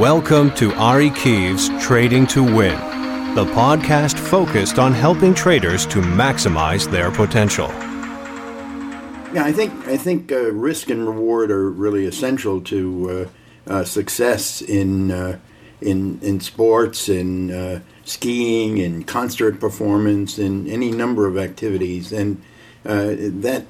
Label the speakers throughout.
Speaker 1: Welcome to Ari Kiev's Trading to Win, the podcast focused on helping traders to maximize their potential.
Speaker 2: Yeah, I think I think uh, risk and reward are really essential to uh, uh, success in uh, in in sports, in uh, skiing, in concert performance, in any number of activities, and uh, that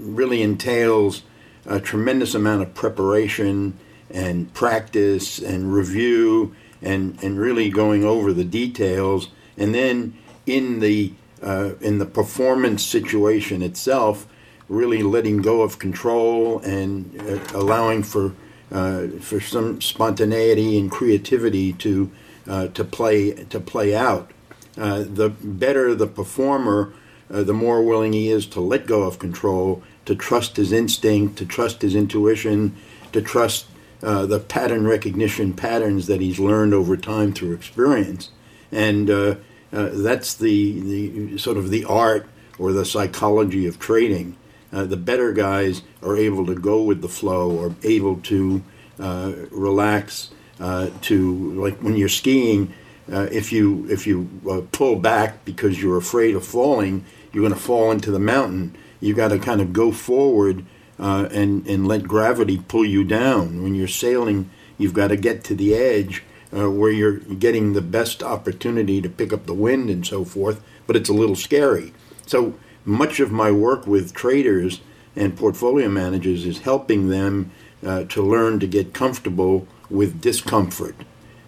Speaker 2: really entails a tremendous amount of preparation and practice and review and, and really going over the details. And then in the, uh, in the performance situation itself, really letting go of control and uh, allowing for, uh, for some spontaneity and creativity to, uh, to, play, to play out. Uh, the better the performer, uh, the more willing he is to let go of control, to trust his instinct, to trust his intuition, to trust uh, the pattern recognition patterns that he's learned over time through experience, and uh, uh, that's the the sort of the art or the psychology of trading. Uh, the better guys are able to go with the flow, or able to uh, relax. to like when you're skiing, if you if you pull back because you're afraid of falling, you're going to fall into the mountain. You've got to kind of go forward uh, and and let gravity pull you down. When you're sailing, you've got to get to the edge uh, where you're getting the best opportunity to pick up the wind and so forth. But it's a little scary. So much of my work with traders and portfolio managers is helping them uh, to learn to get comfortable with discomfort.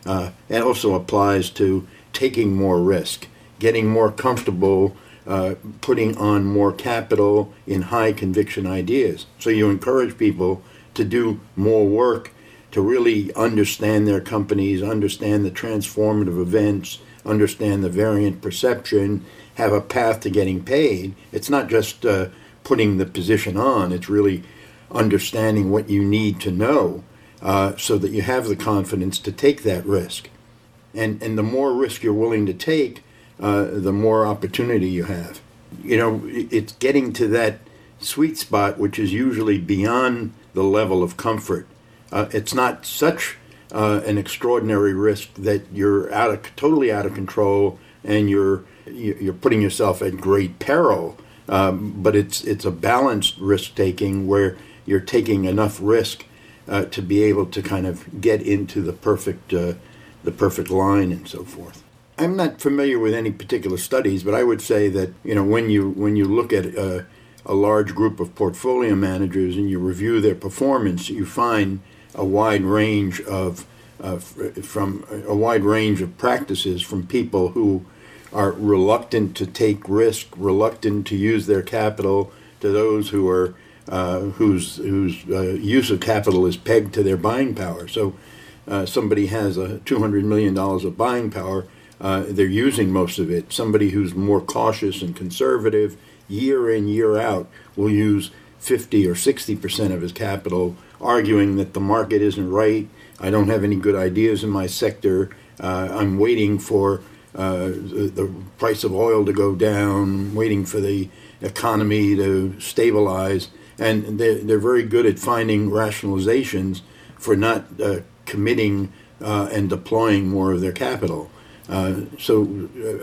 Speaker 2: Uh, it also applies to taking more risk, getting more comfortable uh, putting on more capital in high conviction ideas. So you encourage people to do more work to really understand their companies, understand the transformative events, understand the variant perception, have a path to getting paid. It's not just uh, putting the position on, it's really understanding what you need to know uh, so that you have the confidence to take that risk. And, and the more risk you're willing to take, uh, the more opportunity you have. You know, it's getting to that sweet spot, which is usually beyond the level of comfort. Uh, it's not such uh, an extraordinary risk that you're out of totally out of control and you're you're putting yourself at great peril. Um, but it's it's a balanced risk taking where you're taking enough risk uh, to be able to kind of get into the perfect uh, the perfect line and so forth. I'm not familiar with any particular studies, but I would say that you know when you when you look at a, a large group of portfolio managers and you review their performance, you find a wide range of uh, from a wide range of practices from people who are reluctant to take risk, reluctant to use their capital, to those who are uh, whose whose uh, use of capital is pegged to their buying power. So, uh, somebody has a two hundred million dollars of buying power uh, they're using most of it. Somebody who's more cautious and conservative, year in, year out, will use 50 or 60 percent of his capital, arguing that the market isn't right. I don't have any good ideas in my sector. Uh, I'm waiting for uh, the, the, price of oil to go down, waiting for the economy to stabilize. And they're, they're very good at finding rationalizations for not uh, committing uh, and deploying more of their capital. Uh, so,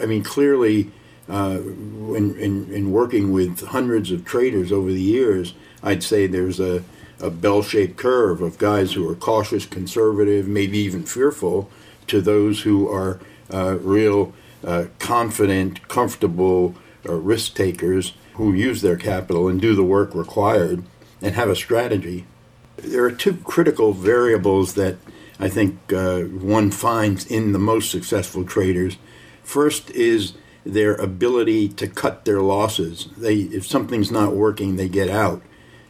Speaker 2: I mean, clearly, uh, in, in, in, working with hundreds of traders over the years, I'd say there's a, a bell shaped curve of guys who are cautious, conservative, maybe even fearful, to those who are uh, real uh, confident, comfortable uh, risk takers who use their capital and do the work required and have a strategy. There are two critical variables that I think uh, one finds in the most successful traders. First is their ability to cut their losses. They, if something's not working, they get out.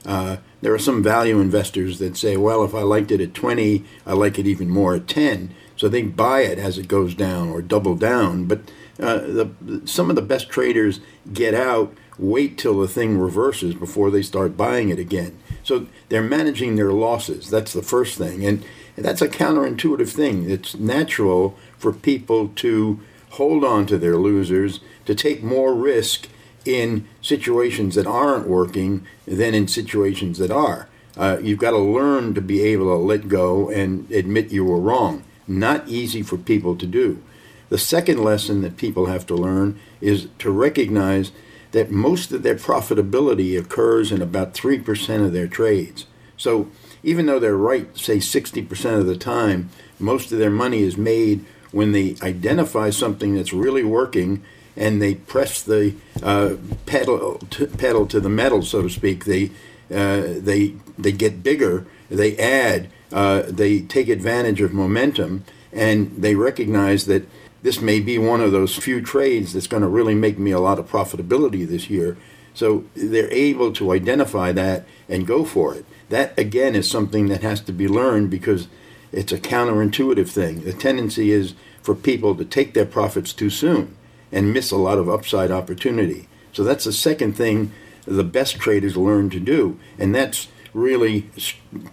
Speaker 2: Uh, there are some value investors that say, well, if I liked it at 20, I like it even more at 10. So they buy it as it goes down or double down. But uh, the, some of the best traders get out, wait till the thing reverses before they start buying it again. So they're managing their losses. That's the first thing. And that's a counterintuitive thing. It's natural for people to hold on to their losers, to take more risk in situations that aren't working than in situations that are. Uh, you've got to learn to be able to let go and admit you were wrong. Not easy for people to do. The second lesson that people have to learn is to recognize that most of their profitability occurs in about 3% of their trades. So even though they're right, say 60% of the time, most of their money is made when they identify something that's really working and they press the uh, pedal to, pedal to the metal, so to speak. They uh, they they get bigger. They add. Uh, they take advantage of momentum, and they recognize that this may be one of those few trades that's going to really make me a lot of profitability this year. So they're able to identify that and go for it. That again is something that has to be learned because it's a counterintuitive thing. The tendency is for people to take their profits too soon and miss a lot of upside opportunity. So that's the second thing the best traders learn to do, and that's really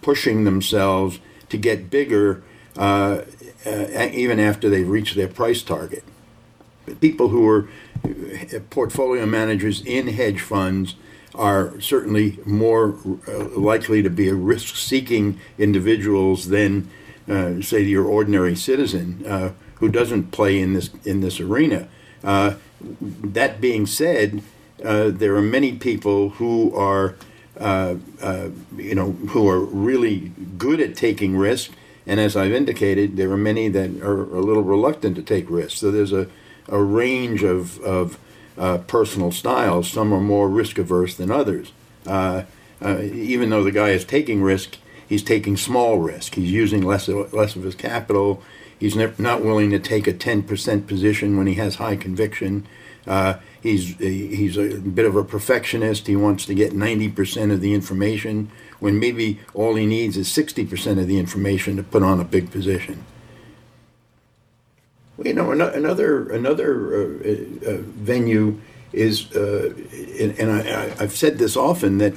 Speaker 2: pushing themselves to get bigger uh, uh, even after they've reached their price target. People who are uh, portfolio managers in hedge funds are certainly more uh, likely to be risk-seeking individuals than, uh, say, your ordinary citizen uh, who doesn't play in this in this arena. Uh, that being said, there are many people who are, you know, who are really good at taking risk, and as I've indicated, there are many that are a little reluctant to take risks. So there's a, a range of, of uh, personal styles. Some are more risk averse than others. Uh, uh, even though the guy is taking risk, he's taking small risk. He's using less of, less of his capital. He's not willing to take a 10% position when he has high conviction. Uh, he's he's a bit of a perfectionist. He wants to get 90% of the information when maybe all he needs is 60% of the information to put on a big position. Well, you know, another another uh, uh, venue is, uh, and I, I've said this often that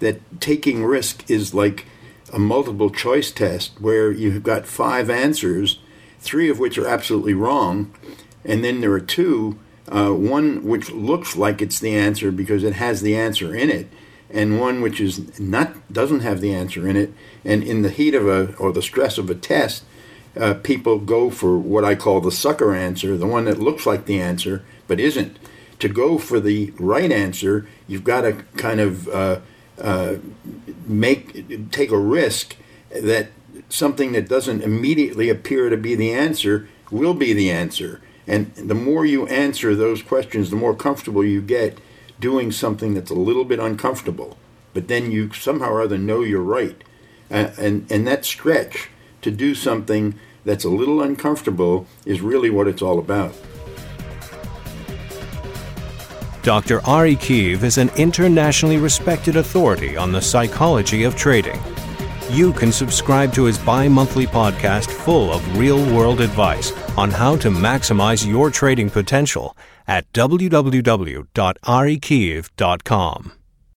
Speaker 2: that taking risk is like a multiple choice test where you've got five answers, three of which are absolutely wrong, and then there are two, uh, one which looks like it's the answer because it has the answer in it, and one which is not doesn't have the answer in it. And in the heat of a or the stress of a test, uh, people go for what I call the sucker answer, the one that looks like the answer but isn't. To go for the right answer, you've got to kind of uh, uh, make take a risk that something that doesn't immediately appear to be the answer will be the answer. And the more you answer those questions, the more comfortable you get doing something that's a little bit uncomfortable. But then you somehow or other know you're right. Uh, and, and that stretch to do something that's a little uncomfortable is really what it's all about.
Speaker 1: Dr. Ari Kiev is an internationally respected authority on the psychology of trading. You can subscribe to his bi monthly podcast full of real world advice on how to maximize your trading potential at www.arikiev.com.